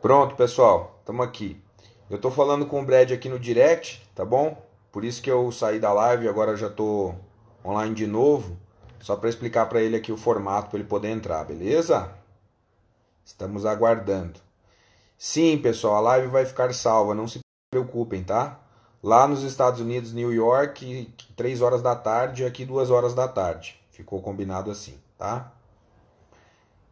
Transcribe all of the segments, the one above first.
Pronto, pessoal, estamos aqui. Eu estou falando com o Brad aqui no direct, tá bom? Por isso que eu saí da live e agora já estou online de novo, só para explicar para ele aqui o formato para ele poder entrar, beleza? Estamos aguardando. Sim, pessoal, a live vai ficar salva, não se preocupem, tá? Lá nos Estados Unidos, New York, 3 horas da tarde, aqui 2 horas da tarde. Ficou combinado assim, tá?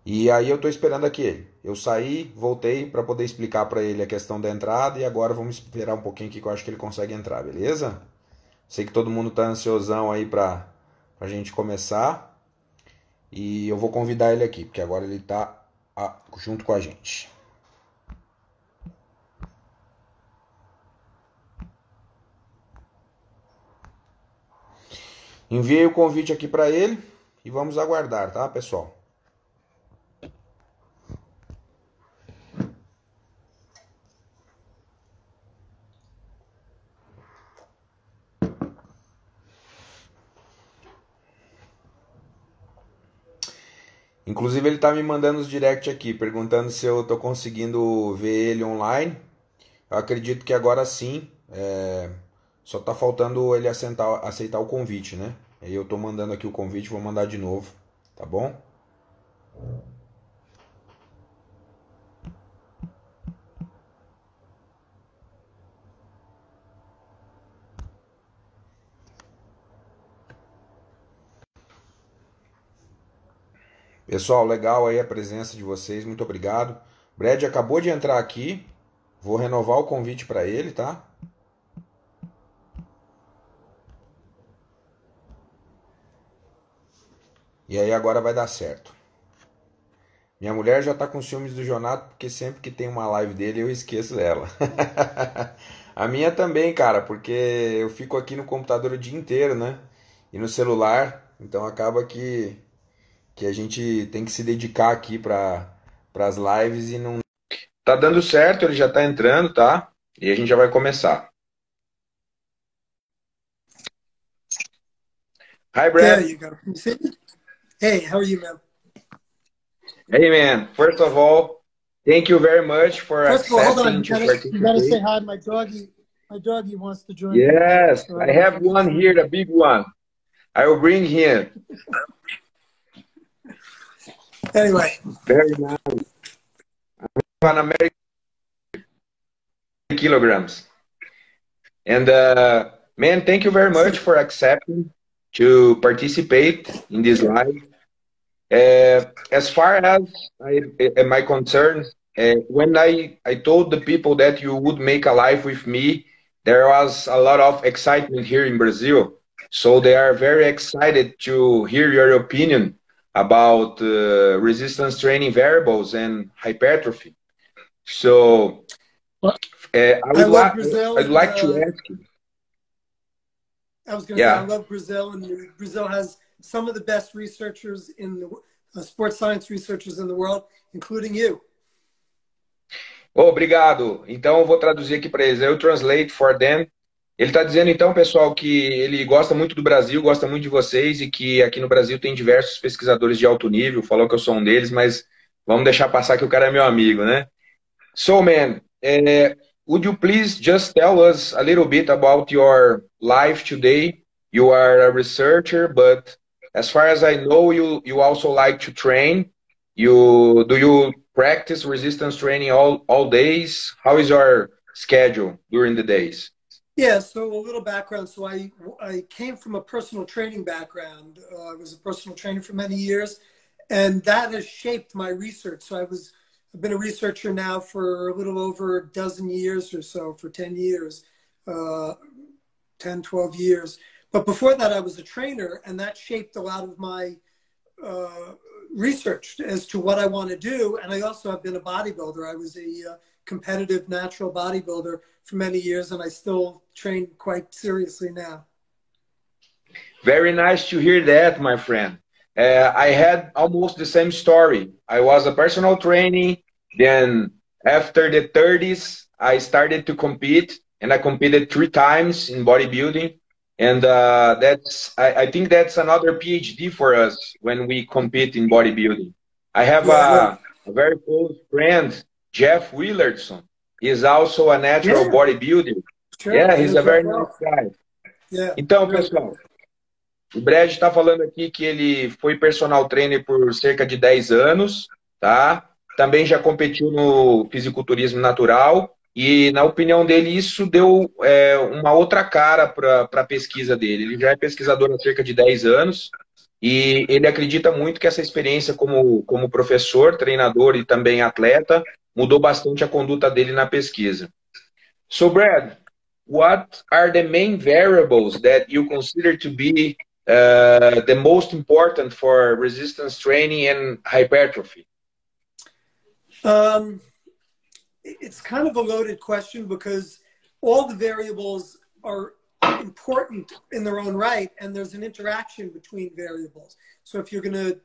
E aí eu tô esperando aqui ele. Eu saí, voltei para poder explicar para ele a questão da entrada e agora vamos esperar um pouquinho aqui que eu acho que ele consegue entrar, beleza? Sei que todo mundo tá ansiosão aí para a gente começar. E eu vou convidar ele aqui, porque agora ele tá junto com a gente. Enviei o convite aqui para ele e vamos aguardar, tá, pessoal? Inclusive ele tá me mandando os direct aqui, perguntando se eu tô conseguindo ver ele online. Eu acredito que agora sim. É... Só tá faltando ele aceitar, aceitar o convite, né? Aí eu tô mandando aqui o convite, vou mandar de novo, tá bom? Pessoal, legal aí a presença de vocês, muito obrigado. Brad acabou de entrar aqui, vou renovar o convite para ele, tá? E aí agora vai dar certo. Minha mulher já tá com ciúmes do Jonato porque sempre que tem uma live dele eu esqueço dela. a minha também, cara, porque eu fico aqui no computador o dia inteiro, né? E no celular, então acaba que que a gente tem que se dedicar aqui para as lives e não. Tá dando certo, ele já tá entrando, tá? E a gente já vai começar. Hi, Brad. There you go. You see? Hey, how are you, man? Hey, man. First of all, thank you very much for First of all, hold on. You to gotta, participate. you gotta say hi. My doggy, my doggy wants to join. Yes, So I have one here, the big one. I will bring him. Anyway, Very nice. I have an American kilograms. And uh, man, thank you very much for accepting to participate in this live. Uh, as far as I, uh, my concerns, uh, when I, I told the people that you would make a live with me, there was a lot of excitement here in Brazil. So they are very excited to hear your opinion about uh, resistance training variables and hypertrophy. So uh, I I would, love li- Brazil. I'd like to uh, ask you. I was going to Yeah. say I love Brazil, and Brazil has some of the best researchers in the uh, sports science researchers in the world, including you. Oh, obrigado. Então eu vou traduzir aqui para eles. Eu translate for them. Ele está dizendo então, pessoal, que ele gosta muito do Brasil, gosta muito de vocês e que aqui no Brasil tem diversos pesquisadores de alto nível. Falou que eu sou um deles, mas vamos deixar passar que o cara é meu amigo, né? So, man, eh, would you please just tell us a little bit about your life today? You are a researcher, but as far as I know, you you also like to train. You do you practice resistance training all all days? How is your schedule during the days? Yeah, so a little background. So I I came from a personal training background. Uh, I was a personal trainer for many years, and that has shaped my research. So I was I've been a researcher now for a little over a dozen years or so, for 10 years, uh, 10, 12 years. But before that, I was a trainer, and that shaped a lot of my uh, research as to what I want to do. And I also have been a bodybuilder. I was a uh, competitive natural bodybuilder for many years, and I still train quite seriously now. Very nice to hear that, my friend. Uh, I had almost the same story. I was a personal training. Then after the 30s, I started to compete, and I competed three times in bodybuilding. And uh, that's I, I think that's another PhD for us when we compete in bodybuilding. I have a, a very close friend, Jeff Willardson is also a natural yeah. bodybuilder. Sure. Yeah, he's a very nice guy. Yeah. Então, pessoal, o Brad está falando aqui que ele foi personal trainer por cerca de 10 anos, tá? Também já competiu no fisiculturismo natural e, na opinião dele, isso deu é, uma outra cara para a pesquisa dele. Ele já é pesquisador há cerca de 10 anos e ele acredita muito que essa experiência como, como professor, treinador e também atleta mudou bastante a conduta dele na pesquisa. So, Brad, what are the main variables that you consider to be uh, the most important for resistance training and hypertrophy? Um, it's kind of a loaded question because all the variables are important in their own right, and there's an interaction between variables. So if you're going to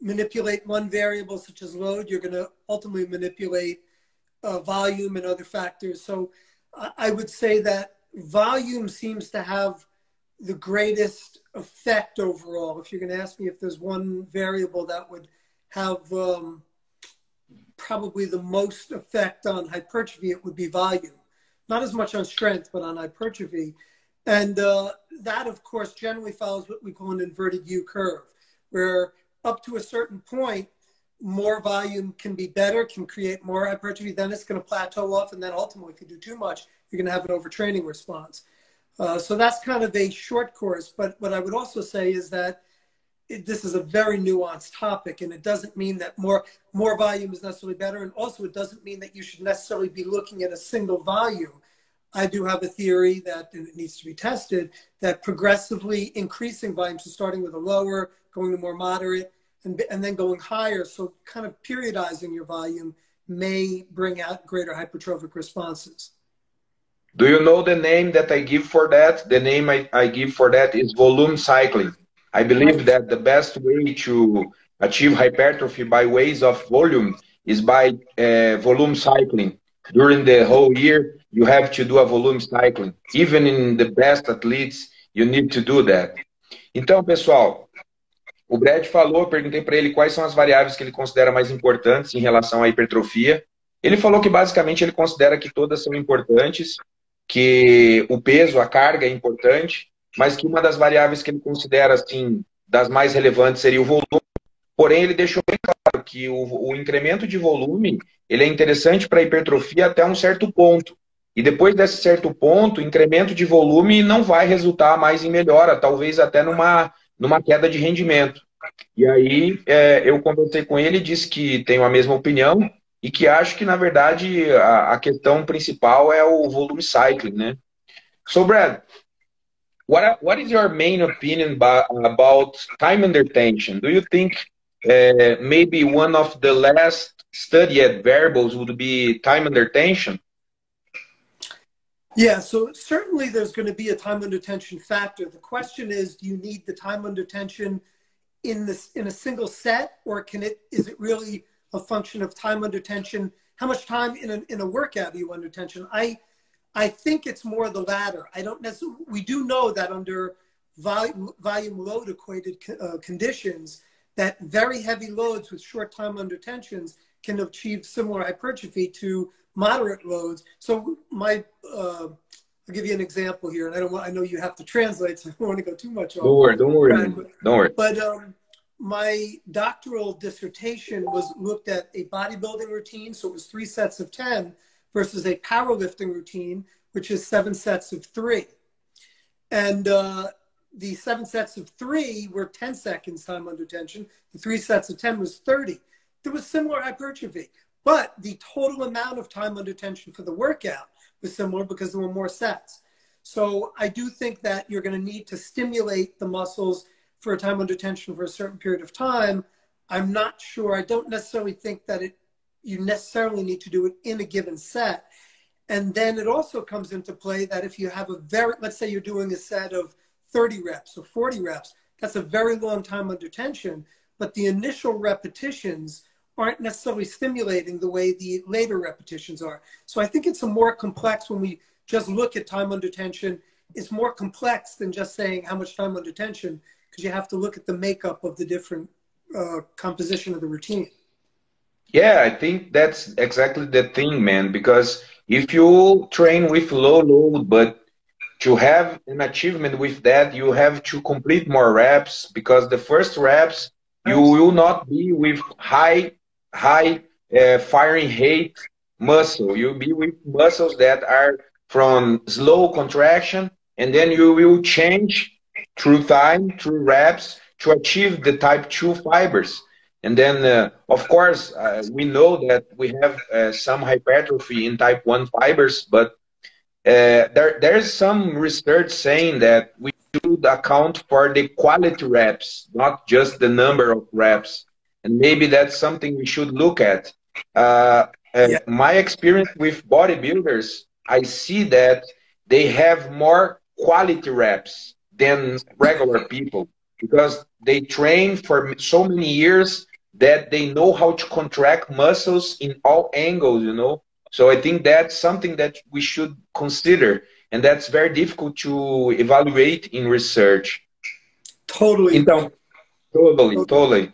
manipulate one variable, such as load, you're going to ultimately manipulate uh, volume and other factors. So I would say that volume seems to have the greatest effect overall. If you're going to ask me if there's one variable that would have um, probably the most effect on hypertrophy, it would be volume. Not as much on strength, but on hypertrophy. And uh, that, of course, generally follows what we call an inverted U curve, where up to a certain point, more volume can be better, can create more hypertrophy. Then it's going to plateau off, and then ultimately, if you do too much, you're going to have an overtraining response. Uh, so that's kind of a short course. But what I would also say is that it, this is a very nuanced topic, and it doesn't mean that more more volume is necessarily better, and also it doesn't mean that you should necessarily be looking at a single volume. I do have a theory that and it needs to be tested that progressively increasing volume, so starting with a lower, going to more moderate, and, and then going higher, so kind of periodizing your volume may bring out greater hypertrophic responses. Do you know the name that I give for that? The name I, I give for that is volume cycling. I believe that the best way to achieve hypertrophy by ways of volume is by uh, volume cycling. During the whole year, you have to do a volume cycling. Even in the best athletes, you need to do that. Então, pessoal, o Brad falou, eu perguntei para ele quais são as variáveis que ele considera mais importantes em relação à hipertrofia. Ele falou que basicamente ele considera que todas são importantes, que o peso, a carga é importante, mas que uma das variáveis que ele considera assim das mais relevantes seria o volume. Porém, ele deixou bem claro que o, o incremento de volume ele é interessante para a hipertrofia até um certo ponto. E depois desse certo ponto, incremento de volume não vai resultar mais em melhora, talvez até numa, numa queda de rendimento. E aí é, eu conversei com ele, disse que tenho a mesma opinião, e que acho que, na verdade, a, a questão principal é o volume cycling, né? So, Brad, what, what is your main opinion about, time under tension? Do you think uh, maybe one of the last studied variables would be time under tension? Yeah, so certainly there's going to be a time under tension factor. The question is, do you need the time under tension in this in a single set, or can it is it really a function of time under tension. How much time in a, in a workout are you under tension? I, I think it's more the latter. I don't necessarily, we do know that under volume, volume load equated uh, conditions, that very heavy loads with short time under tensions can achieve similar hypertrophy to moderate loads. So my, uh, I'll give you an example here, and I don't want, I know you have to translate, so I don't want to go too much. Don't worry, don't worry, don't worry. But um, my doctoral dissertation was looked at a bodybuilding routine, so it was three sets of 10 versus a powerlifting routine, which is seven sets of three. And uh, the seven sets of three were 10 seconds time under tension. The three sets of 10 was 30. There was similar hypertrophy, but the total amount of time under tension for the workout was similar because there were more sets. So I do think that you're going to need to stimulate the muscles for a time under tension for a certain period of time, I'm not sure. I don't necessarily think that it you necessarily need to do it in a given set. And then it also comes into play that if you have a very, let's say you're doing a set of 30 reps or 40 reps, that's a very long time under tension, but the initial repetitions aren't necessarily stimulating the way the later repetitions are. So I think it's a more complex when we just look at time under tension. It's more complex than just saying how much time under tension because you have to look at the makeup of the different uh, composition of the routine. Yeah, I think that's exactly the thing, man. Because if you train with low load, but to have an achievement with that, you have to complete more reps because the first reps you will not be with high high uh, firing rate muscle. You'll be with muscles that are from slow contraction, and then you will change through time, through reps, to achieve the type 2 fibers. And then, uh, of course, uh, we know that we have uh, some hypertrophy in type 1 fibers, but there, there's some research saying that we should account for the quality reps, not just the number of reps. And maybe that's something we should look at. Uh, yeah. My experience with bodybuilders, I see that they have more quality reps than regular people because they train for so many years that they know how to contract muscles in all angles, you know. So I think that's something that we should consider, and that's very difficult to evaluate in research. Totally. Então, totally, totally.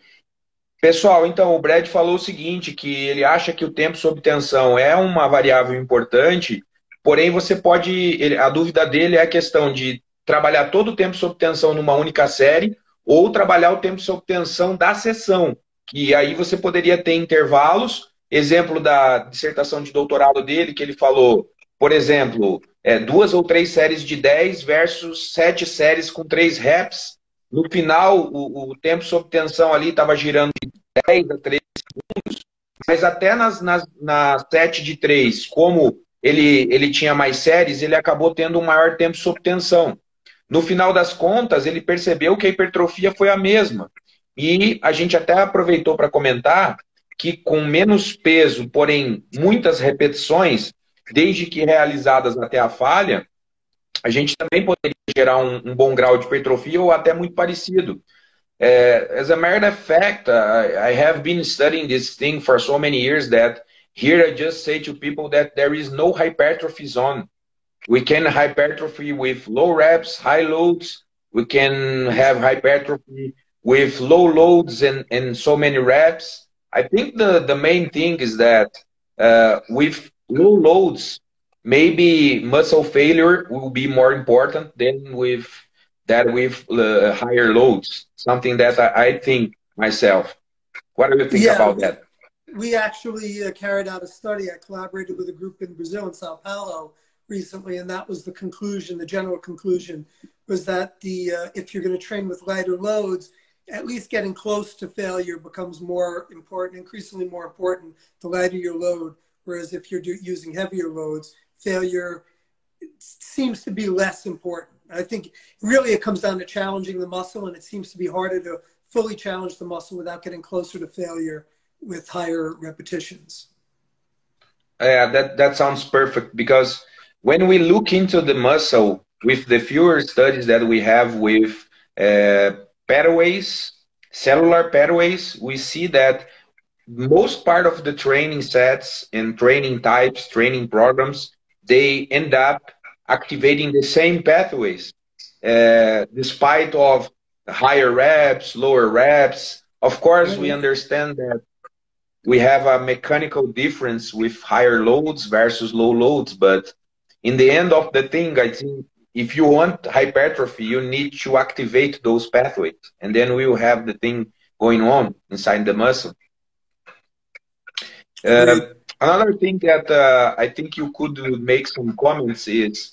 Pessoal, então o Brad falou o seguinte, que ele acha que o tempo sob tensão é uma variável importante, porém você pode, ele, a dúvida dele é a questão de trabalhar todo o tempo sob tensão numa única série ou trabalhar o tempo sob tensão da sessão, que aí você poderia ter intervalos. Exemplo da dissertação de doutorado dele, que ele falou, por exemplo, é, duas ou três séries de 10 versus sete séries com três reps. No final, o, o tempo sob tensão ali estava girando de 10 a 13 segundos, mas até nas, nas, nas 7 de 3, como ele, ele tinha mais séries, ele acabou tendo um maior tempo sob tensão. No final das contas, ele percebeu que a hipertrofia foi a mesma. E a gente até aproveitou para comentar que com menos peso, porém muitas repetições, desde que realizadas até a falha, a gente também poderia gerar um, um bom grau de hipertrofia ou até muito parecido. Uh, as a matter of fact, uh, I have been studying this thing for so many years that here I just say to people that there is no hypertrophy zone. We can hypertrophy with low reps, high loads. We can have hypertrophy with low loads and, and so many reps. I think the, the main thing is that uh, with low loads, maybe muscle failure will be more important than with that with uh, higher loads. Something that I, I, think myself. What do you think yeah, about that? We actually uh, carried out a study. I collaborated with a group in Brazil in Sao Paulo recently, and that was the conclusion. The general conclusion was that the uh, if you're going to train with lighter loads, at least getting close to failure becomes more important, increasingly more important. The lighter your load, whereas if you're do, using heavier loads, failure seems to be less important. I think really it comes down to challenging the muscle, and it seems to be harder to fully challenge the muscle without getting closer to failure with higher repetitions. Yeah, that that sounds perfect because when we look into the muscle with the fewer studies that we have with uh, pathways, cellular pathways, we see that most part of the training sets and training types, training programs, they end up activating the same pathways, uh, despite of higher reps, lower reps. Of course, we understand that we have a mechanical difference with higher loads versus low loads, but in the end of the thing, I think if you want hypertrophy, you need to activate those pathways, and then we will have the thing going on inside the muscle. Uh, another thing that uh, I think you could make some comments is,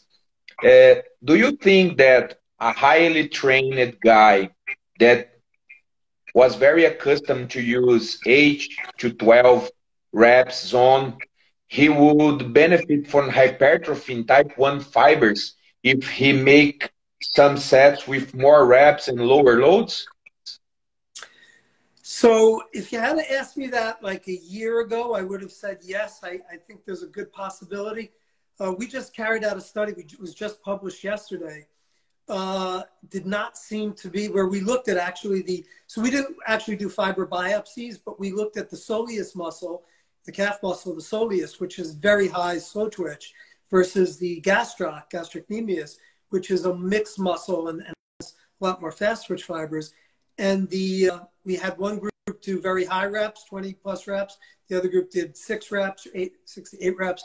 uh, do you think that a highly trained guy that was very accustomed to use 8 to 12 reps zone he would benefit from hypertrophy in type 1 fibers if he make some sets with more reps and lower loads? So if you had to ask me that like a year ago, I would have said yes. I, I think there's a good possibility. Uh, we just carried out a study, which was just published yesterday. Uh, did not seem to be where we looked at actually the, so we didn't actually do fiber biopsies, but we looked at the soleus muscle the calf muscle, the soleus, which is very high slow twitch, versus the gastroc, gastrocnemius, which is a mixed muscle and, and has a lot more fast twitch fibers. And the uh, we had one group do very high reps, 20 plus reps. The other group did six reps, eight, six to eight reps,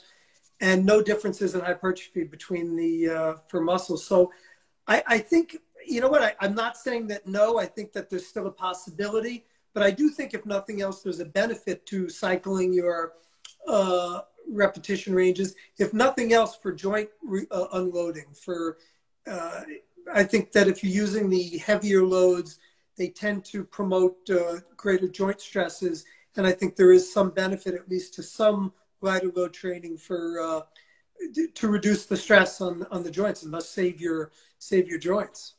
and no differences in hypertrophy between the uh, for muscles. So I, I think you know what I, I'm not saying that no. I think that there's still a possibility, but I do think if nothing else, there's a benefit to cycling your uh, repetition ranges. If nothing else, for joint re- uh, unloading. For uh, I think that if you're using the heavier loads, they tend to promote uh, greater joint stresses, and I think there is some benefit, at least to some lighter load training, for uh, to reduce the stress on on the joints and thus save your save your joints.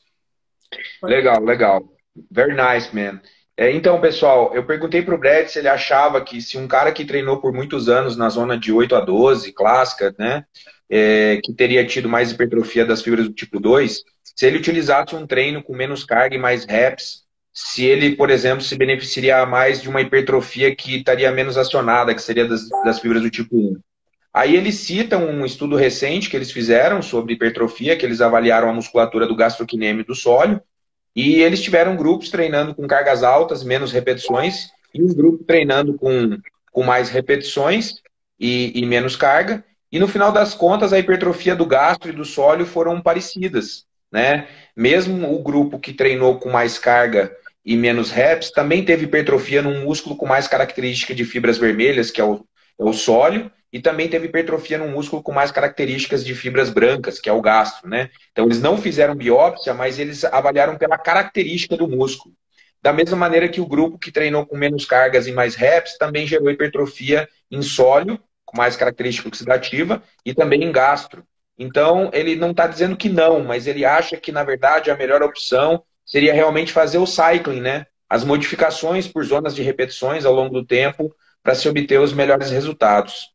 Legal, legal. Very nice, man. É, então, pessoal, eu perguntei para o Brad se ele achava que se um cara que treinou por muitos anos na zona de 8 a 12, clássica, né, é, que teria tido mais hipertrofia das fibras do tipo 2, se ele utilizasse um treino com menos carga e mais reps, se ele, por exemplo, se beneficiaria mais de uma hipertrofia que estaria menos acionada, que seria das, das fibras do tipo 1. Aí eles citam um estudo recente que eles fizeram sobre hipertrofia, que eles avaliaram a musculatura do gastrocnêmio do sólio, e eles tiveram grupos treinando com cargas altas, menos repetições, e um grupo treinando com, com mais repetições e, e menos carga. E no final das contas, a hipertrofia do gastro e do sólio foram parecidas. Né? Mesmo o grupo que treinou com mais carga e menos reps também teve hipertrofia num músculo com mais característica de fibras vermelhas, que é o, é o sólio, e também teve hipertrofia no músculo com mais características de fibras brancas, que é o gastro, né? Então eles não fizeram biópsia, mas eles avaliaram pela característica do músculo. Da mesma maneira que o grupo que treinou com menos cargas e mais reps também gerou hipertrofia em sólio, com mais característica oxidativa, e também em gastro. Então, ele não está dizendo que não, mas ele acha que, na verdade, a melhor opção seria realmente fazer o cycling, né? As modificações por zonas de repetições ao longo do tempo para se obter os melhores resultados.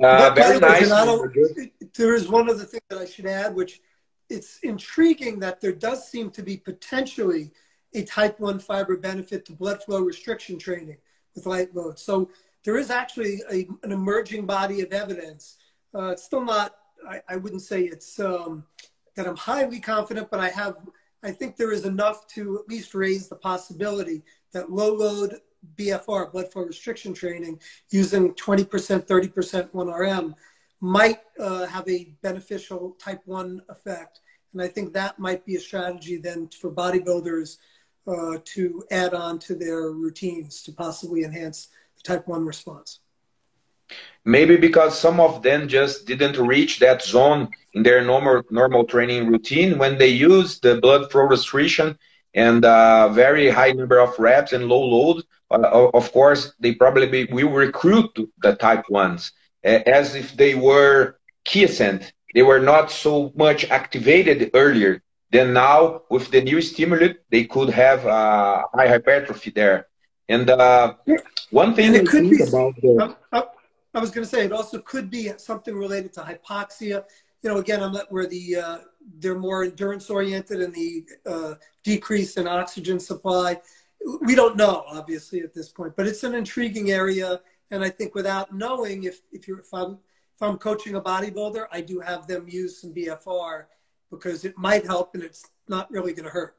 Uh, very nice. there is one other thing that I should add, which it's intriguing that there does seem to be potentially a type 1 fiber benefit to blood flow restriction training with light load. So there is actually a, an emerging body of evidence. Uh, it's still not, I, I wouldn't say it's um, that I'm highly confident, but I have, I think there is enough to at least raise the possibility that low load BFR, blood flow restriction training, using 20%, 30% 1RM might uh, have a beneficial type 1 effect. And I think that might be a strategy then for bodybuilders uh, to add on to their routines to possibly enhance the type 1 response. Maybe because some of them just didn't reach that zone in their normal normal training routine when they use the blood flow restriction and a uh, very high number of reps and low load, uh, of course, they probably will recruit the type ones as if they were quiescent. They were not so much activated earlier. Then now, with the new stimulant, they could have uh, high hypertrophy there. And uh, one thing it could be about the... I, was going to say it also could be something related to hypoxia. You know, again, I'm not where the uh, they're more endurance oriented and the uh, decrease in oxygen supply. We don't know, obviously, at this point, but it's an intriguing area. And I think without knowing, if, if you're if I'm if I'm coaching a bodybuilder, I do have them use some BFR because it might help and it's not really going to hurt.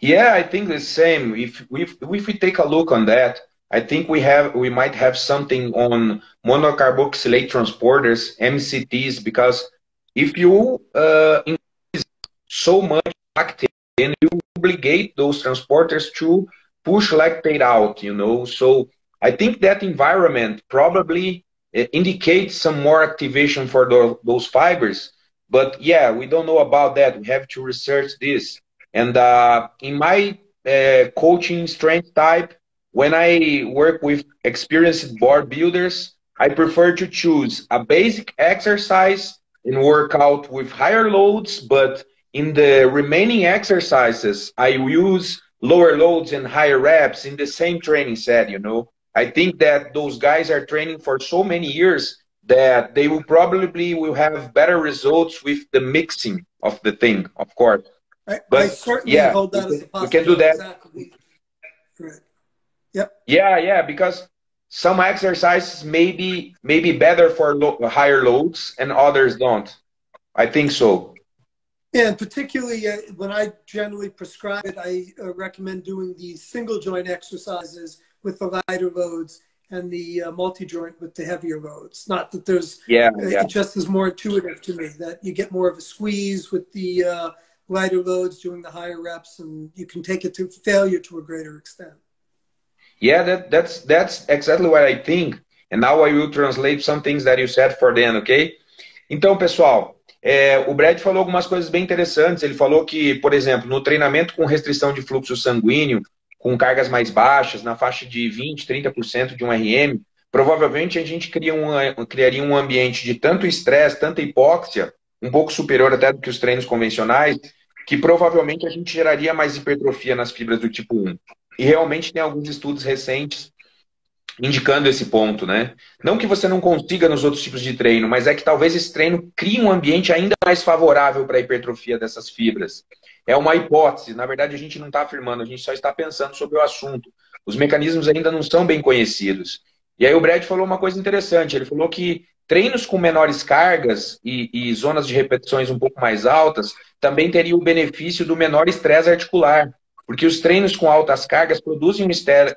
Yeah, I think the same. If we if we take a look on that, I think we have we might have something on monocarboxylate transporters (MCTs) because if you uh, increase so much lactate, then you obligate those transporters to push lactate out, you know. So I think that environment probably uh, indicates some more activation for the, those fibers. But yeah, we don't know about that. We have to research this. And uh, in my uh, coaching strength type, when I work with experienced bodybuilders, I prefer to choose a basic exercise and work out with higher loads, but in the remaining exercises, I use lower loads and higher reps in the same training set, you know. I think that those guys are training for so many years that they will probably will have better results with the mixing of the thing, of course. I, but I certainly yeah, hold that as a We can do that. Exactly. Yep. Yeah, yeah, because some exercises may be, may be better for lo higher loads and others don't. I think so. Yeah, and particularly uh, when I generally prescribe it, I uh, recommend doing the single joint exercises with the lighter loads and the uh, multi-joint with the heavier loads. Not that there's, yeah, yeah. it just is more intuitive to me that you get more of a squeeze with the uh, lighter loads doing the higher reps and you can take it to failure to a greater extent. Yeah, that, that's, that's exactly what I think. And now I will translate some things that you said for them, okay? Então, pessoal, é, o Brad falou algumas coisas bem interessantes. Ele falou que, por exemplo, no treinamento com restrição de fluxo sanguíneo, com cargas mais baixas, na faixa de 20%, 30% de um RM, provavelmente a gente cria um, criaria um ambiente de tanto estresse, tanta hipóxia, um pouco superior até do que os treinos convencionais, que provavelmente a gente geraria mais hipertrofia nas fibras do tipo 1. E realmente tem alguns estudos recentes indicando esse ponto, né? Não que você não consiga nos outros tipos de treino, mas é que talvez esse treino crie um ambiente ainda mais favorável para a hipertrofia dessas fibras. É uma hipótese, na verdade a gente não está afirmando, a gente só está pensando sobre o assunto. Os mecanismos ainda não são bem conhecidos. E aí o Brad falou uma coisa interessante, ele falou que treinos com menores cargas e, e zonas de repetições um pouco mais altas também teriam o benefício do menor estresse articular. Porque os treinos com altas cargas produzem um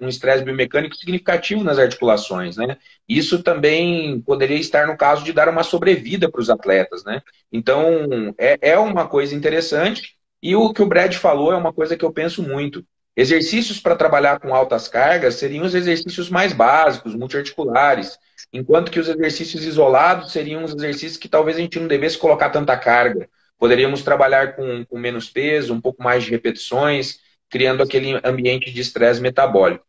estresse biomecânico significativo nas articulações, né? Isso também poderia estar no caso de dar uma sobrevida para os atletas, né? Então, é, é uma coisa interessante. E o que o Brad falou é uma coisa que eu penso muito. Exercícios para trabalhar com altas cargas seriam os exercícios mais básicos, multiarticulares, enquanto que os exercícios isolados seriam os exercícios que talvez a gente não devesse colocar tanta carga. Poderíamos trabalhar com, com menos peso, um pouco mais de repetições, criando aquele ambiente de estresse metabólico.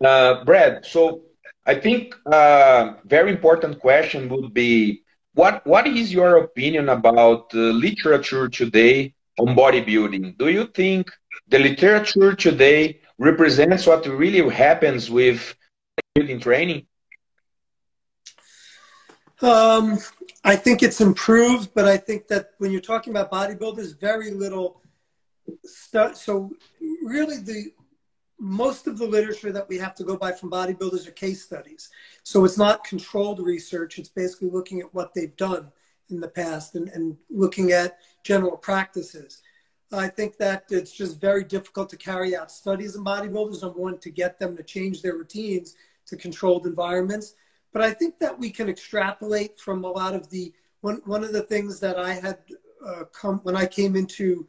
Uh, Brad, so I think a very important question would be what what is your opinion about literature today on bodybuilding? Do you think the literature today represents what really happens with building training? Um, I think it's improved, but I think that when you're talking about bodybuilders, very little so really the most of the literature that we have to go by from bodybuilders are case studies. So it's not controlled research. It's basically looking at what they've done in the past and, and looking at general practices. I think that it's just very difficult to carry out studies in bodybuilders. I want to get them to change their routines to controlled environments. But I think that we can extrapolate from a lot of the one one of the things that I had uh, come when I came into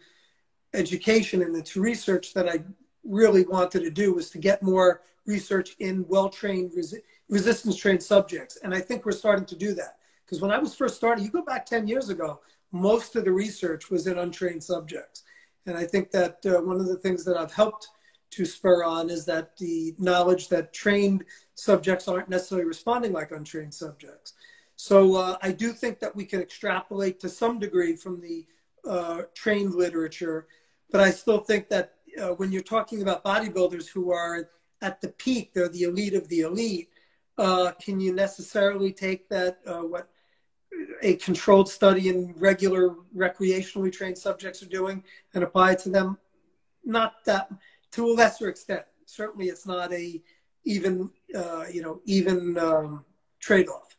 education and into research that I really wanted to do was to get more research in well-trained resi- resistance trained subjects. And I think we're starting to do that. Because when I was first starting, you go back 10 years ago, most of the research was in untrained subjects. And I think that uh, one of the things that I've helped to spur on is that the knowledge that trained subjects aren't necessarily responding like untrained subjects. So uh, I do think that we can extrapolate to some degree from the uh, trained literature but I still think that uh, when you're talking about bodybuilders who are at the peak, they're the elite of the elite. Uh, can you necessarily take that uh, what a controlled study in regular recreationally trained subjects are doing and apply it to them? Not that to a lesser extent. Certainly, it's not a even uh, you know even um, trade off.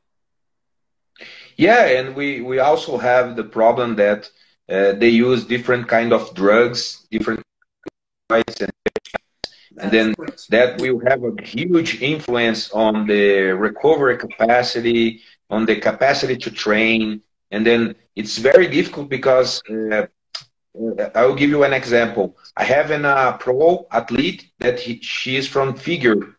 Yeah, and we we also have the problem that uh, they use different kind of drugs, different and, and then that will have a huge influence on the recovery capacity, on the capacity to train, and then it's very difficult because uh, I will give you an example. I have a uh, pro athlete that he, she is from Figure,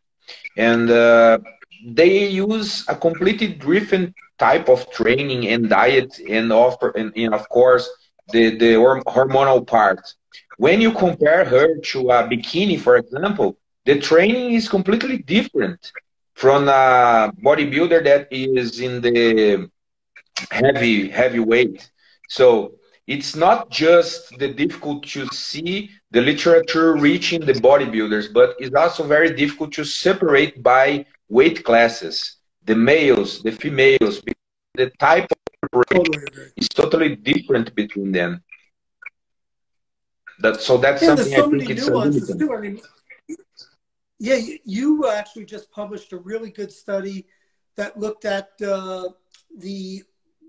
and uh, they use a completely different type of training and diet, and offer, and, and of course the, the hormonal part. When you compare her to a bikini, for example, the training is completely different from a bodybuilder that is in the heavy heavy weight. So it's not just the difficult to see the literature reaching the bodybuilders, but it's also very difficult to separate by weight classes, the males, the females, the type totally is totally different between them. That so that's yeah, something so I think it's nuances too. I mean, yeah, you actually just published a really good study that looked at uh, the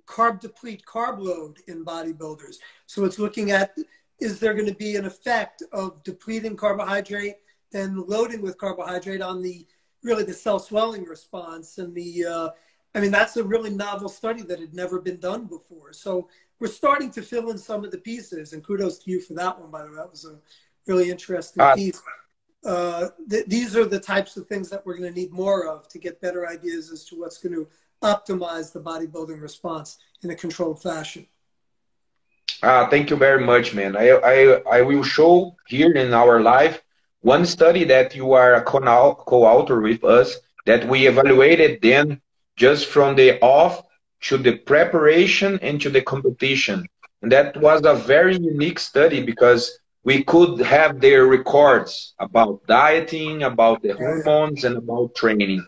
carb deplete carb load in bodybuilders. So it's looking at is there going to be an effect of depleting carbohydrate then loading with carbohydrate on the really the cell swelling response and the uh, I mean that's a really novel study that had never been done before. So we're starting to fill in some of the pieces, and kudos to you for that one. By the way, that was a really interesting uh, piece. Uh, th- these are the types of things that we're going to need more of to get better ideas as to what's going to optimize the bodybuilding response in a controlled fashion. Ah, thank you very much, man. I, I, I will show here in our live one study that you are a co-author with us that we evaluated then just from the off to the preparation and to the competition. And that was a very unique study because we could have their records about dieting, about the hormones, and about training.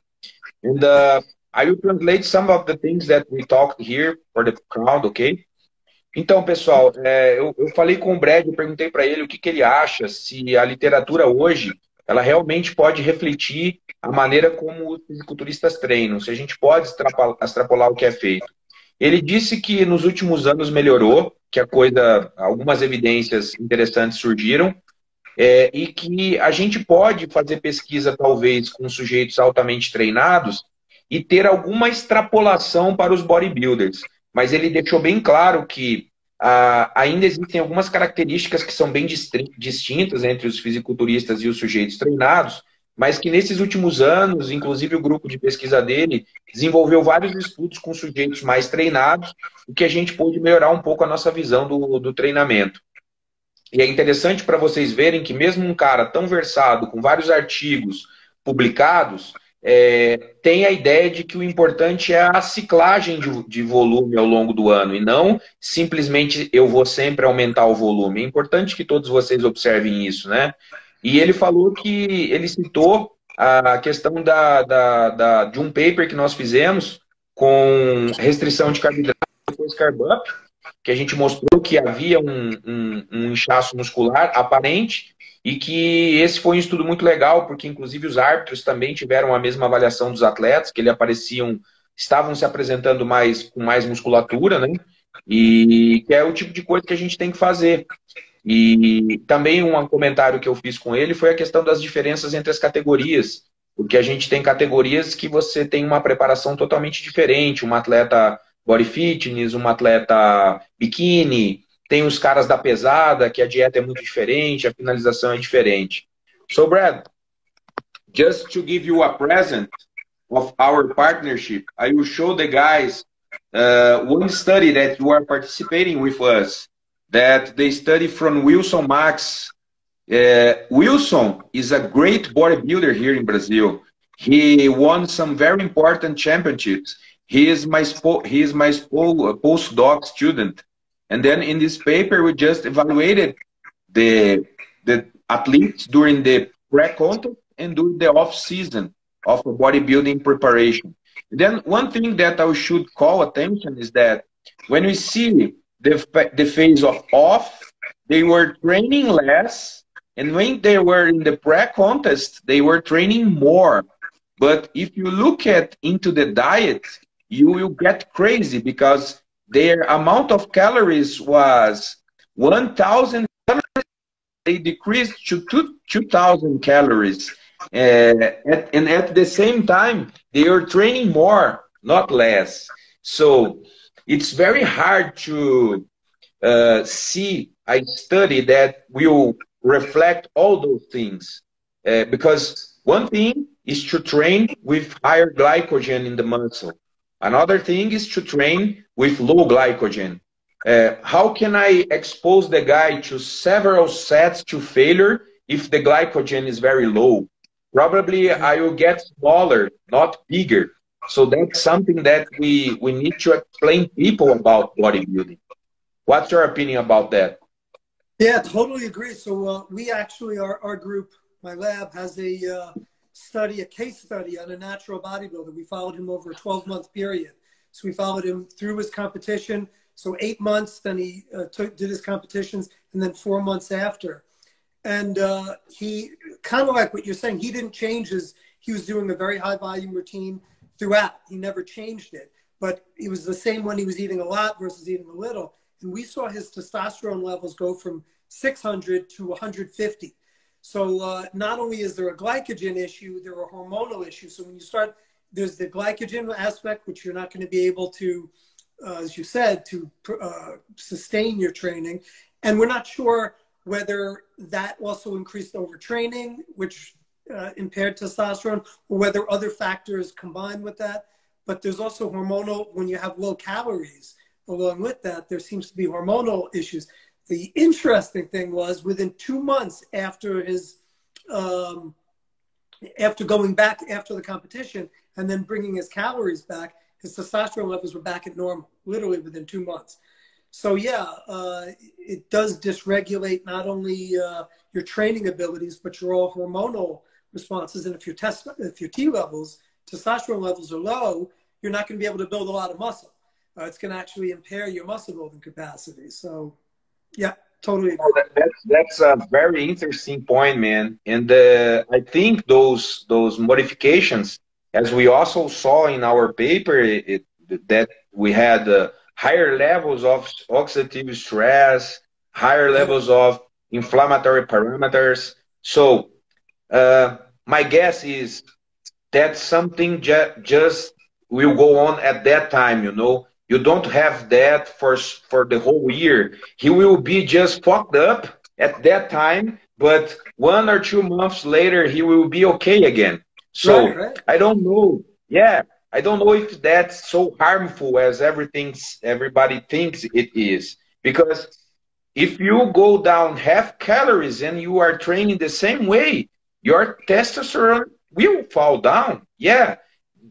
And uh, I will translate some of the things that we talked here for the crowd, okay? Então, pessoal, é, eu, eu, falei com o Brad, eu perguntei para ele o que, que ele acha, se a literatura hoje ela realmente pode refletir a maneira como os fisiculturistas treinam, se a gente pode extrapolar, extrapolar o que é feito. Ele disse que nos últimos anos melhorou, que a coisa, algumas evidências interessantes surgiram, é, e que a gente pode fazer pesquisa, talvez, com sujeitos altamente treinados e ter alguma extrapolação para os bodybuilders mas ele deixou bem claro que ah, ainda existem algumas características que são bem distintas entre os fisiculturistas e os sujeitos treinados, mas que nesses últimos anos, inclusive o grupo de pesquisa dele, desenvolveu vários estudos com sujeitos mais treinados, o que a gente pôde melhorar um pouco a nossa visão do, do treinamento. E é interessante para vocês verem que mesmo um cara tão versado, com vários artigos publicados, é, tem a ideia de que o importante é a ciclagem de, de, volume ao longo do ano e não simplesmente eu vou sempre aumentar o volume. É importante que todos vocês observem isso, né? E ele falou que ele citou a questão da, da, da de um paper que nós fizemos com restrição de carboidrato depois carb up, que a gente mostrou que havia um, um, um inchaço muscular aparente e que esse foi um estudo muito legal, porque inclusive os árbitros também tiveram a mesma avaliação dos atletas, que ele apareciam, estavam se apresentando mais com mais musculatura, né? E que é o tipo de coisa que a gente tem que fazer. E também um comentário que eu fiz com ele foi a questão das diferenças entre as categorias, porque a gente tem categorias que você tem uma preparação totalmente diferente, um atleta body fitness, um atleta biquíni, Tem os caras da pesada, que a dieta é muito diferente, a finalização é diferente. So, Brad, just to give you a present of our partnership, I will show the guys uh, one study that you are participating with us, that they study from Wilson Max. Uh, Wilson is a great bodybuilder here in Brazil. He won some very important championships. He is my he is my postdoc student. And then in this paper, we just evaluated the, the athletes during the pre-contest and during the off-season of bodybuilding preparation. Then one thing that I should call attention is that when we see the, the phase of off, they were training less, and when they were in the pre-contest, they were training more. But if you look at into the diet, you will get crazy because their amount of calories was 1,000 calories. They decreased to 2,000 calories. Uh, at, and at the same time, they are training more, not less. So it's very hard to uh, see a study that will reflect all those things. Uh, because one thing is to train with higher glycogen in the muscle. Another thing is to train with low glycogen. Uh, how can I expose the guy to several sets to failure if the glycogen is very low? Probably I will get smaller, not bigger. So that's something that we, we need to explain people about bodybuilding. What's your opinion about that? Yeah, totally agree. So uh, we actually, our, our group, my lab has a uh, study, a case study on a natural bodybuilder. We followed him over a 12 month period. So we followed him through his competition. So eight months, then he uh, took, did his competitions, and then four months after. And uh, he kind of like what you're saying, he didn't change his, he was doing a very high volume routine throughout. He never changed it. But it was the same when he was eating a lot versus eating a little. And we saw his testosterone levels go from 600 to 150 So uh, not only is there a glycogen issue, there are hormonal issues. So when you start, there's the glycogen aspect, which you're not going to be able to, uh, as you said, to uh, sustain your training. And we're not sure whether that also increased overtraining, which uh, impaired testosterone, or whether other factors combine with that. But there's also hormonal, when you have low calories, along with that, there seems to be hormonal issues. The interesting thing was within two months after his, um, after going back after the competition and then bringing his calories back, his testosterone levels were back at normal, literally within two months. So yeah, uh, it does dysregulate not only uh, your training abilities, but your all hormonal responses. And if your test, if your T levels, testosterone levels are low, you're not going to be able to build a lot of muscle. Uh, it's going to actually impair your muscle building capacity. So, yeah, totally. Oh, that's that's a very interesting point, man. And uh, I think those those modifications, as we also saw in our paper, it, that we had uh, higher levels of oxidative stress, higher levels of inflammatory parameters. So uh, my guess is that something ju- just will go on at that time, you know. You don't have that for, for the whole year. He will be just fucked up at that time, but one or two months later, he will be okay again. So right, right. I don't know. Yeah, I don't know if that's so harmful as everything everybody thinks it is. Because if you go down half calories and you are training the same way, your testosterone will fall down. Yeah,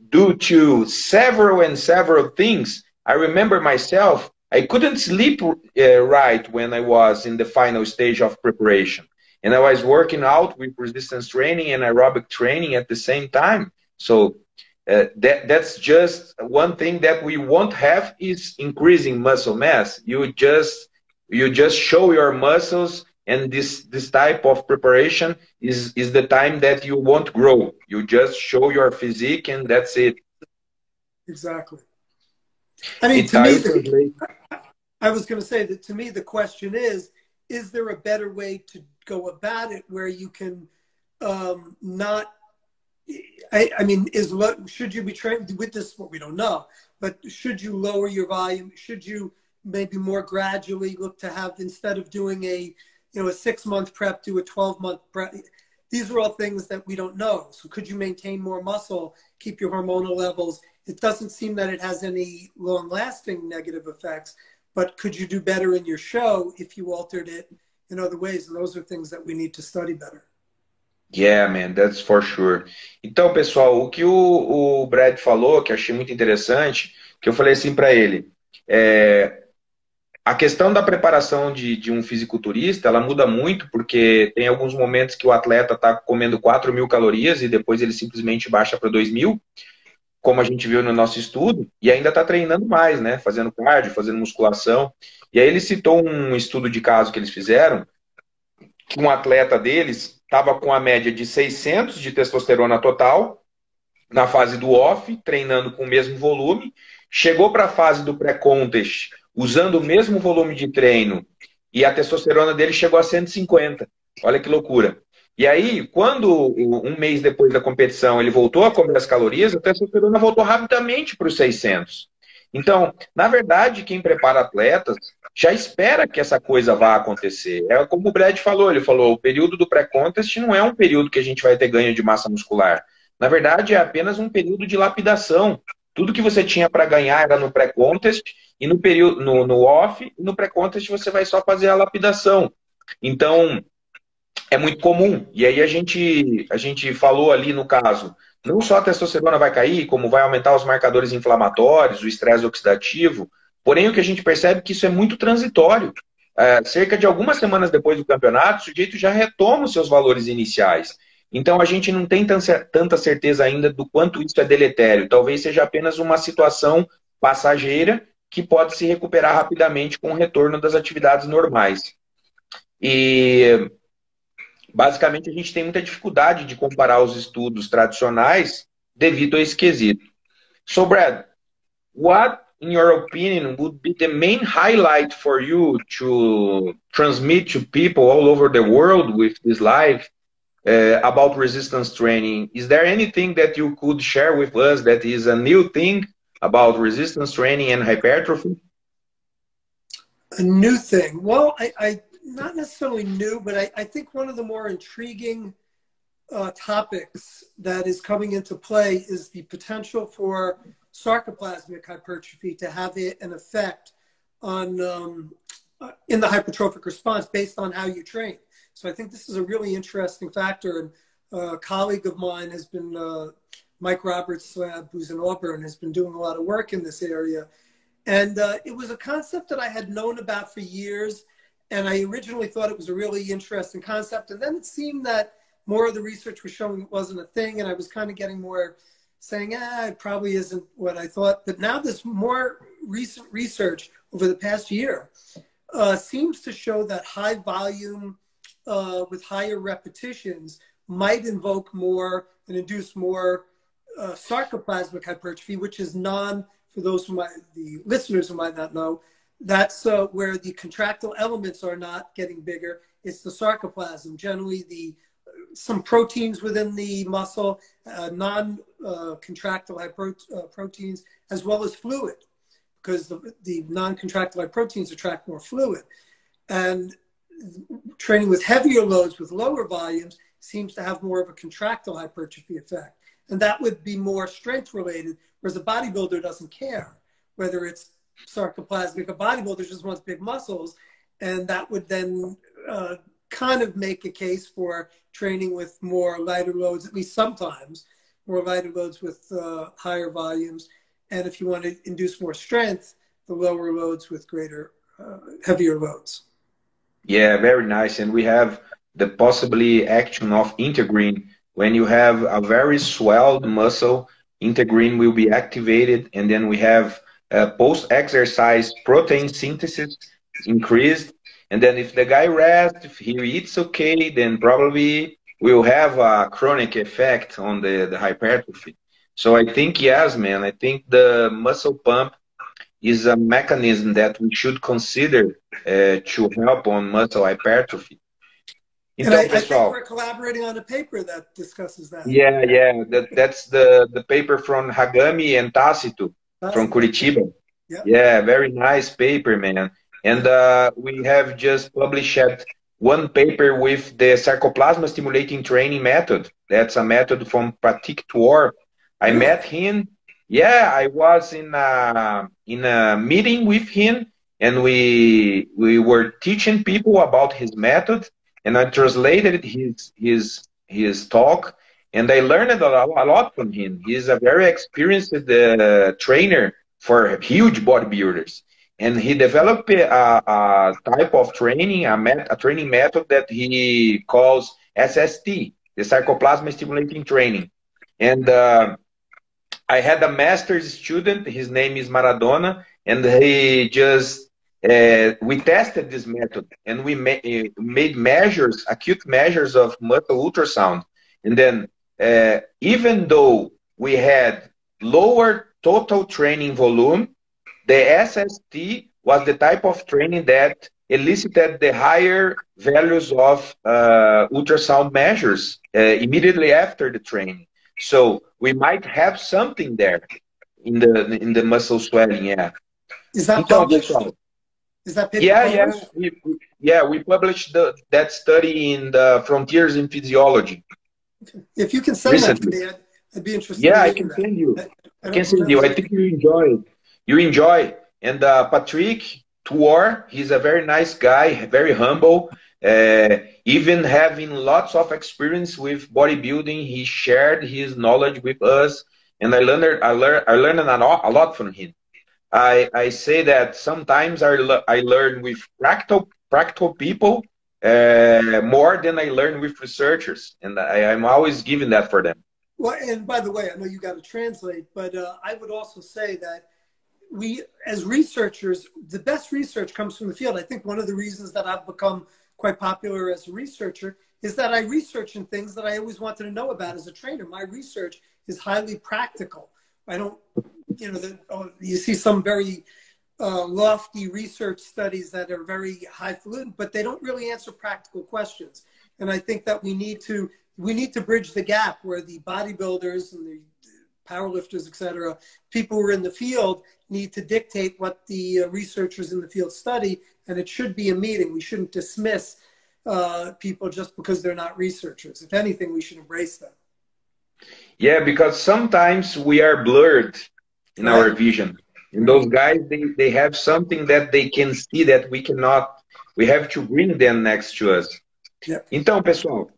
due to several and several things. I remember myself, I couldn't sleep uh, right when I was in the final stage of preparation. And I was working out with resistance training and aerobic training at the same time. So uh, that that's just one thing that we won't have is increasing muscle mass. You just you just show your muscles and this this type of preparation is is the time that you won't grow you just show your physique and that's it exactly i mean to me the, i was going to say that to me the question is is there a better way to go about it where you can um, not I, I mean is should you be trained with this what we don't know but should you lower your volume should you maybe more gradually look to have instead of doing a you know, a six month prep do a 12 month prep. These are all things that we don't know. So could you maintain more muscle, keep your hormonal levels? It doesn't seem that it has any long lasting negative effects, but could you do better in your show if you altered it in other ways? And those are things that we need to study better. Yeah, man, that's for sure. Então, pessoal, o que o, o Brad falou, que achei muito interessante, que eu falei assim para ele, é, a questão da preparação de, de, um fisiculturista, ela muda muito, porque tem alguns momentos que o atleta está comendo 4 mil calorias e depois ele simplesmente baixa para 2 mil, como a gente viu no nosso estudo, e ainda está treinando mais, né? Fazendo cardio, fazendo musculação. E aí ele citou um estudo de caso que eles fizeram, que um atleta deles estava com a média de 600 de testosterona total, na fase do off, treinando com o mesmo volume, chegou para a fase do pré-contest usando o mesmo volume de treino e a testosterona dele chegou a 150. Olha que loucura. E aí, quando um mês depois da competição ele voltou a comer as calorias, a testosterona voltou rapidamente para os 600. Então, na verdade, quem prepara atletas já espera que essa coisa vá acontecer. É como o Brad falou, ele falou, o período do pré-contest não é um período que a gente vai ter ganho de massa muscular. Na verdade, é apenas um período de lapidação. Tudo que você tinha para ganhar era no pré-contest e no período no, no off, no pré-contest você vai só fazer a lapidação. Então, é muito comum. E aí a gente a gente falou ali no caso, não só a testosterona vai cair, como vai aumentar os marcadores inflamatórios, o estresse oxidativo. Porém, o que a gente percebe é que isso é muito transitório. É, cerca de algumas semanas depois do campeonato, o sujeito já retoma os seus valores iniciais. Então a gente não tem tanta certeza ainda do quanto isso é deletério. Talvez seja apenas uma situação passageira que pode se recuperar rapidamente com o retorno das atividades normais. E basicamente a gente tem muita dificuldade de comparar os estudos tradicionais devido a esse quesito. So Brad, what in your opinion would be the main highlight for you to transmit to people all over the world with this live uh, about resistance training. Is there anything that you could share with us that is a new thing about resistance training and hypertrophy? A new thing. Well, I, I not necessarily new, but I, I think one of the more intriguing uh, topics that is coming into play is the potential for sarcoplasmic hypertrophy to have an effect on um, uh, in the hypertrophic response based on how you train. So I think this is a really interesting factor. And uh, a colleague of mine has been uh, Mike Roberts, who's in Auburn, has been doing a lot of work in this area. And uh, it was a concept that I had known about for years. And I originally thought it was a really interesting concept. And then it seemed that more of the research was showing it wasn't a thing. And I was kind of getting more saying, ah, it probably isn't what I thought. But now this more recent research over the past year uh, seems to show that high volume uh, with higher repetitions might invoke more and induce more uh, sarcoplasmic hypertrophy, which is non, for those who might, the listeners who might not know, that's uh, where the contractile elements are not getting bigger. It's the sarcoplasm, generally the some proteins within the muscle, uh, non-contractile uh, proteins, as well as fluid, because the, the non-contractile proteins attract more fluid. And training with heavier loads with lower volumes seems to have more of a contractile hypertrophy effect. And that would be more strength related, whereas a bodybuilder doesn't care whether it's sarcoplasmic. A bodybuilder just wants big muscles. And that would then uh, kind of make a case for training with more lighter loads, at least sometimes, more lighter loads with uh, higher volumes. And if you want to induce more strength, the lower loads with greater, uh, heavier loads. Yeah, very nice. And we have the possibly action of integrin. When you have a very swelled muscle, integrin will be activated, and then we have uh, post-exercise protein synthesis increased. And then if the guy rests, if he eats okay, then probably will have a chronic effect on the, the hypertrophy. So I think yes, man. I think the muscle pump is a mechanism that we should consider uh, to help on muscle hypertrophy. Então, and I, pessoal, I think we're collaborating on a paper that discusses that. Yeah, yeah, that, that's the, the paper from Hagami and Tácito from Curitiba. Yeah. yeah, very nice paper, man. And uh, we have just published one paper with the sarcoplasma stimulating training method. That's a method from Patrick Tuor. I met him yeah, I was in a in a meeting with him, and we we were teaching people about his method, and I translated his his his talk, and I learned a lot, from him. He's a very experienced uh, trainer for huge bodybuilders, and he developed a, a type of training, a, met, a training method that he calls SST, the Sarcoplasma Stimulating Training, and. Uh, I had a master's student. His name is Maradona, and he just uh, we tested this method and we ma uh, made measures, acute measures of muscle ultrasound. And then, even though we had lower total training volume, the SST was the type of training that elicited the higher values of uh, ultrasound measures uh, immediately after the training. So we might have something there in the in the muscle swelling. Yeah. Is that então, pessoal? Is that paper yeah, yeah, we, yeah. We published the, that study in the Frontiers in Physiology. If you can send recently. that to me, I'd, I'd be interested. Yeah, I can that. send you. I, I, I can send you. I think you enjoy. You enjoy. And uh, Patrick Tuor, he's a very nice guy, very humble. Uh, even having lots of experience with bodybuilding, he shared his knowledge with us, and I learned I learned I learned a lot, a lot from him. I, I say that sometimes I, I learn with practical practical people uh, more than I learn with researchers, and I, I'm always giving that for them. Well, and by the way, I know you got to translate, but uh, I would also say that we, as researchers, the best research comes from the field. I think one of the reasons that I've become quite popular as a researcher is that I research in things that I always wanted to know about as a trainer. My research is highly practical. I don't, you know, the, oh, you see some very uh, lofty research studies that are very highfalutin, but they don't really answer practical questions. And I think that we need to we need to bridge the gap where the bodybuilders and the powerlifters, et cetera, people who are in the field need to dictate what the uh, researchers in the field study, and it should be a meeting. We shouldn't dismiss uh, people just because they're not researchers. If anything, we should embrace them. Yeah, because sometimes we are blurred in right. our vision. And those guys, they, they have something that they can see that we cannot. We have to bring them next to us. Yeah. Então, pessoal,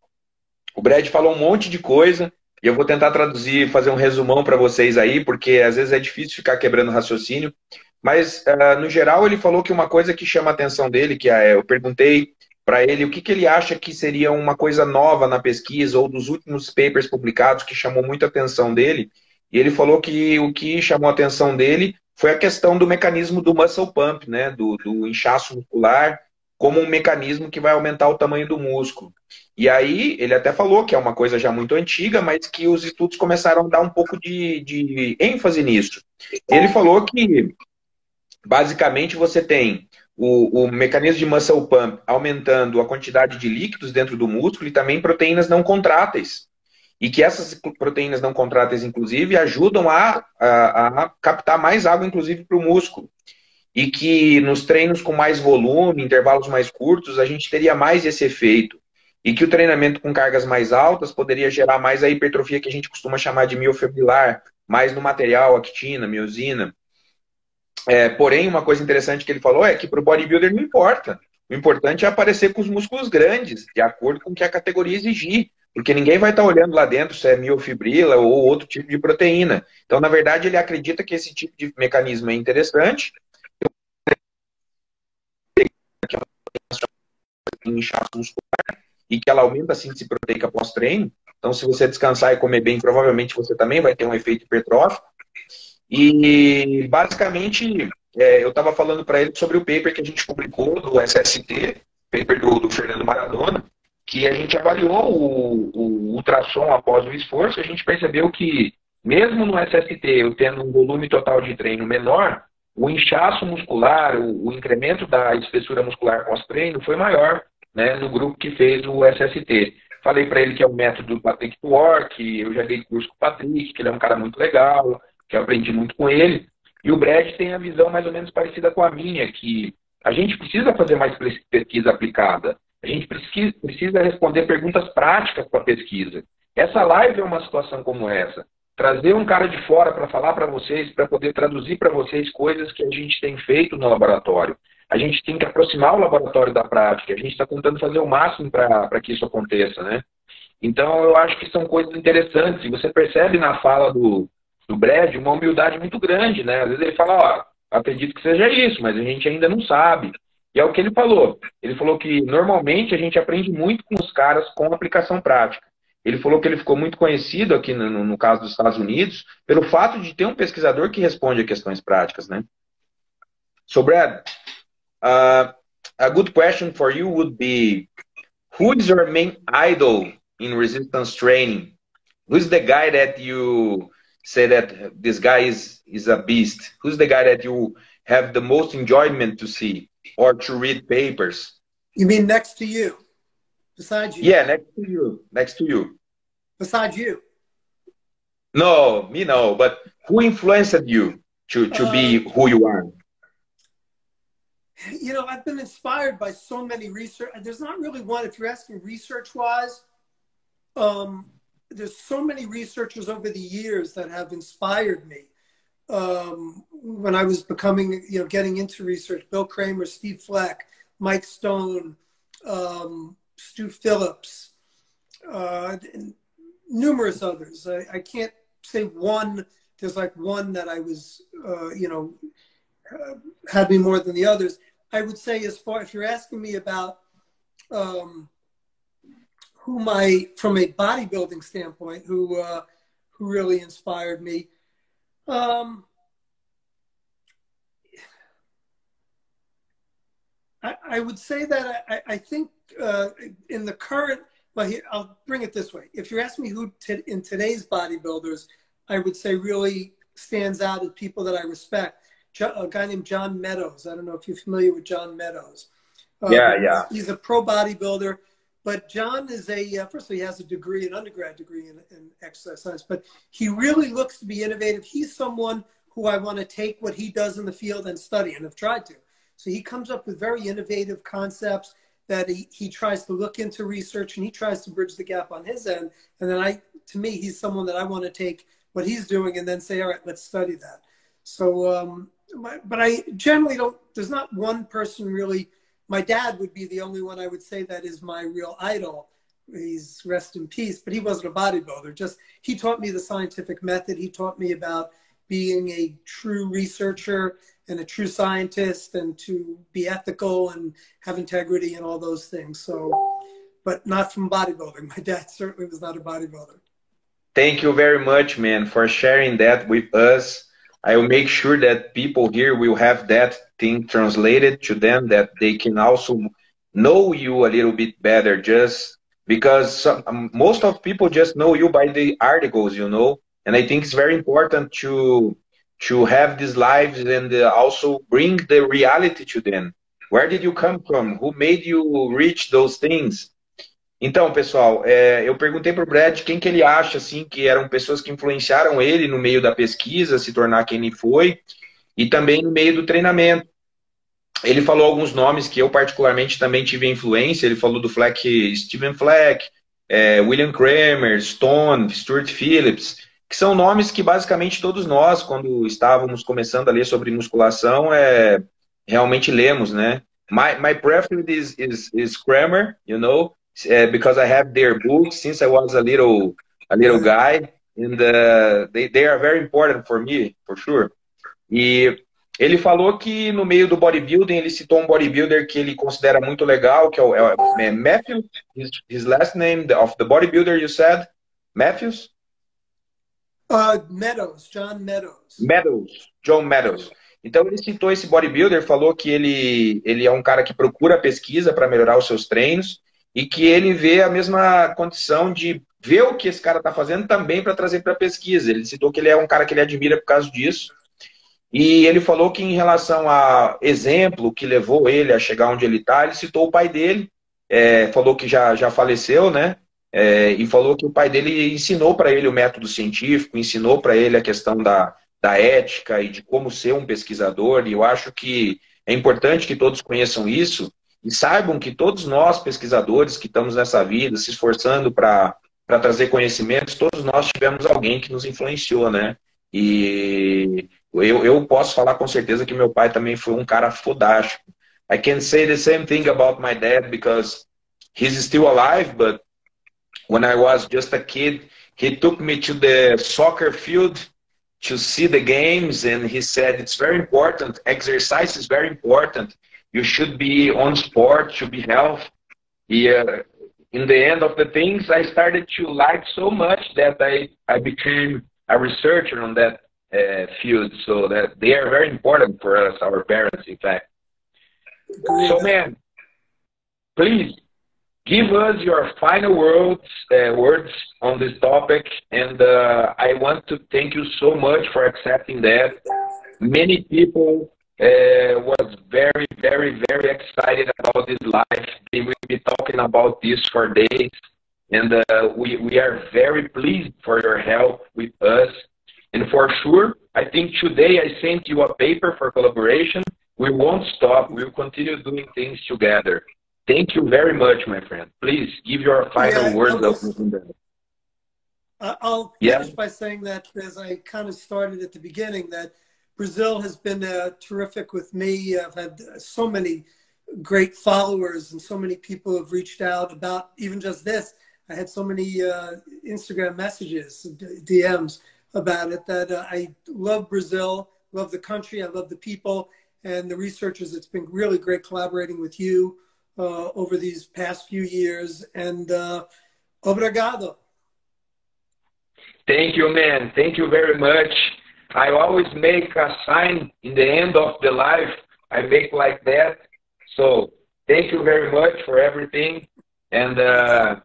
o Brad falou um monte de coisa. E eu vou tentar traduzir, fazer um resumão para vocês aí, porque às vezes é difícil ficar quebrando raciocínio. Mas, uh, no geral, ele falou que uma coisa que chama a atenção dele, que é, eu perguntei para ele o que, que ele acha que seria uma coisa nova na pesquisa ou dos últimos papers publicados que chamou muita atenção dele. E ele falou que o que chamou a atenção dele foi a questão do mecanismo do muscle pump, né, do, do inchaço muscular, como um mecanismo que vai aumentar o tamanho do músculo. E aí, ele até falou que é uma coisa já muito antiga, mas que os estudos começaram a dar um pouco de, de ênfase nisso. Ele falou que, basicamente, você tem o, o, mecanismo de muscle pump aumentando a quantidade de líquidos dentro do músculo e também proteínas não contráteis. E que essas proteínas não contráteis, inclusive, ajudam a, a, a captar mais água, inclusive, para o músculo. E que nos treinos com mais volume, intervalos mais curtos, a gente teria mais esse efeito. E que o treinamento com cargas mais altas poderia gerar mais a hipertrofia que a gente costuma chamar de miofibrilar, mais no material, actina, miosina. É, porém, uma coisa interessante que ele falou é que para o bodybuilder não importa. O importante é aparecer com os músculos grandes, de acordo com o que a categoria exigir. Porque ninguém vai estar olhando lá dentro se é miofibrila ou outro tipo de proteína. Então, na verdade, ele acredita que esse tipo de mecanismo é interessante. E que ela aumenta a síntese proteica pós-treino. Então, se você descansar e comer bem, provavelmente você também vai ter um efeito hipertrófico. E basicamente, é, eu estava falando para ele sobre o paper que a gente publicou do SST, paper do, do Fernando Maradona, que a gente avaliou o, o, ultrassom após o esforço, a gente percebeu que, mesmo no SST, eu tendo um volume total de treino menor, o inchaço muscular, o, o incremento da espessura muscular pós-treino foi maior né, no grupo que fez o SST. Falei para ele que é o método do Patrick Work, eu já dei curso com o Patrick, que ele é um cara muito legal, que eu aprendi muito com ele. E o Brad tem a visão mais ou menos parecida com a minha, que a gente precisa fazer mais pesquisa aplicada. A gente precisa, precisa responder perguntas práticas para a pesquisa. Essa live é uma situação como essa. Trazer um cara de fora para falar para vocês, para poder traduzir para vocês coisas que a gente tem feito no laboratório. A gente tem que aproximar o laboratório da prática. A gente está tentando fazer o máximo para que isso aconteça, né? Então, eu acho que são coisas interessantes. E você percebe na fala do, do Brad uma humildade muito grande, né? Às vezes ele fala, ó, acredito que seja isso, mas a gente ainda não sabe. E é o que ele falou. Ele falou que normalmente a gente aprende muito com os caras com aplicação prática. Ele falou que ele ficou muito conhecido aqui no, no caso dos Estados Unidos pelo fato de ter um pesquisador que responde a questões práticas, né? So, Brad, uh, a good question for you would be, who is your main idol in resistance training? Who's the guy that you say that this guy is is a beast? Who's the guy that you have the most enjoyment to see or to read papers? You mean next to you, Beside you? Yeah, next to you, next to you. Beside you? No, me no. But who influenced you to to uh, be who you are? You know, I've been inspired by so many research. There's not really one. If you're asking research wise, um, there's so many researchers over the years that have inspired me. Um, when I was becoming, you know, getting into research, Bill Kraemer, Steve Fleck, Mike Stone, um, Stu Phillips, uh, numerous others. I, I, can't say one. There's like one that I was, uh, you know, uh, had me more than the others. I would say, as far if you're asking me about um, who my from a bodybuilding standpoint who uh, who really inspired me. Um, I, I, would say that I, I think uh, in the current, well, here, I'll bring it this way. If you're asking me who t- in today's bodybuilders, I would say really stands out as people that I respect. a guy named John Meadows. I don't know if you're familiar with John Meadows. Uh, yeah, yeah. He's a pro bodybuilder But John is a, uh, first of all, he has a degree, an undergrad degree in, in exercise science, but he really looks to be innovative. He's someone who I want to take what he does in the field and study and have tried to. So he comes up with very innovative concepts that he, he tries to look into research and he tries to bridge the gap on his end. And then I, to me, he's someone that I want to take what he's doing and then say, all right, let's study that. So, um, but I generally don't, there's not one person really. My dad would be the only one I would say that is my real idol. He's rest in peace, but he wasn't a bodybuilder. Just he taught me the scientific method. He taught me about being a true researcher and a true scientist and to be ethical and have integrity and all those things. So, but not from bodybuilding. My dad certainly was not a bodybuilder. Thank you very much, man, for sharing that with us. I will make sure that people here will have that thing translated to them, that they can also know you a little bit better, just because some, um, most of people just know you by the articles, you know. And I think it's very important to to have these lives and uh, also bring the reality to them. Where did you come from? Who made you reach those things? Então, pessoal, é, eu perguntei para o Brad quem que ele acha assim que eram pessoas que influenciaram ele no meio da pesquisa, se tornar quem ele foi, e também no meio do treinamento. Ele falou alguns nomes que eu particularmente também tive influência. Ele falou do Fleck, Steven Fleck, é, William Kramer, Stone, Stuart Phillips, que são nomes que basicamente todos nós, quando estávamos começando a ler sobre musculação, é, realmente lemos, né? My, my preference is, is, is Kramer, you know, uh, because I have their books since I was a little a little guy, and uh, they they are very important for me, for sure. E ele falou que no meio do bodybuilding ele citou um bodybuilder que ele considera muito legal, que é o, é, é Matthew. His, his last name of the bodybuilder you said, Matthews. Uh, Meadows, John Meadows. Meadows, John Meadows. Então ele citou esse bodybuilder, falou que ele, ele é um cara que procura pesquisa para melhorar os seus treinos e que ele vê a mesma condição de ver o que esse cara está fazendo também para trazer para a pesquisa. Ele citou que ele é um cara que ele admira por causa disso. E ele falou que em relação a exemplo que levou ele a chegar onde ele está, ele citou o pai dele, é, falou que já, já faleceu, né? É, e falou que o pai dele ensinou para ele o método científico, ensinou para ele a questão da, da ética e de como ser um pesquisador. E eu acho que é importante que todos conheçam isso, e saibam que todos nós, pesquisadores que estamos nessa vida, se esforçando para trazer conhecimentos, todos nós tivemos alguém que nos influenciou, né? E eu, eu posso falar com certeza que meu pai também foi um cara fodástico. I can say the same thing about my dad because he's still alive, but when I was just a kid, he took me to the soccer field to see the games and he said it's very important exercise is very important you should be on sport, should be health. Yeah. In the end of the things, I started to like so much that I, I became a researcher on that uh, field. So that they are very important for us, our parents, in fact. So, man, please give us your final words uh, words on this topic and uh, i want to thank you so much for accepting that many people uh, was very, very, very excited about this life. They will be talking about this for days. And uh, we, we are very pleased for your help with us. And for sure, I think today I sent you a paper for collaboration. We won't stop. We'll continue doing things together. Thank you very much, my friend. Please give your final yeah, words. I'll, I'll finish yeah. by saying that as I kind of started at the beginning, that Brazil has been uh, terrific with me. I've had so many great followers and so many people have reached out about even just this. I had so many uh, Instagram messages, DMs about it that uh, I love Brazil, love the country, I love the people and the researchers. It's been really great collaborating with you uh, over these past few years. And uh, obrigado. Thank you, man. Thank you very much. I always make a sign in the end of the life. I make like that. So thank you very much for everything. And uh,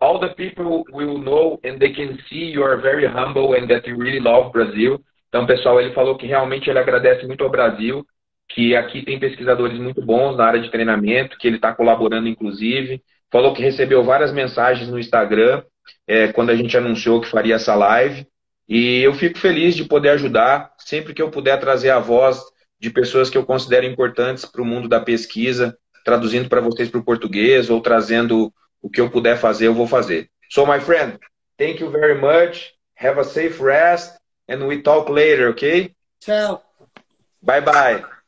all the people will know and they can see you are very humble and that you really love Brazil. Então, pessoal, ele falou que realmente ele agradece muito ao Brasil, que aqui tem pesquisadores muito bons na área de treinamento, que ele está colaborando, inclusive. falou que recebeu várias mensagens no Instagram é, quando a gente anunciou que faria essa live. E eu fico feliz de poder ajudar sempre que eu puder trazer a voz de pessoas que eu considero importantes para o mundo da pesquisa, traduzindo para vocês para o português ou trazendo o que eu puder fazer, eu vou fazer. So, my friend, thank you very much. Have a safe rest and we talk later, okay? Tchau. Bye bye.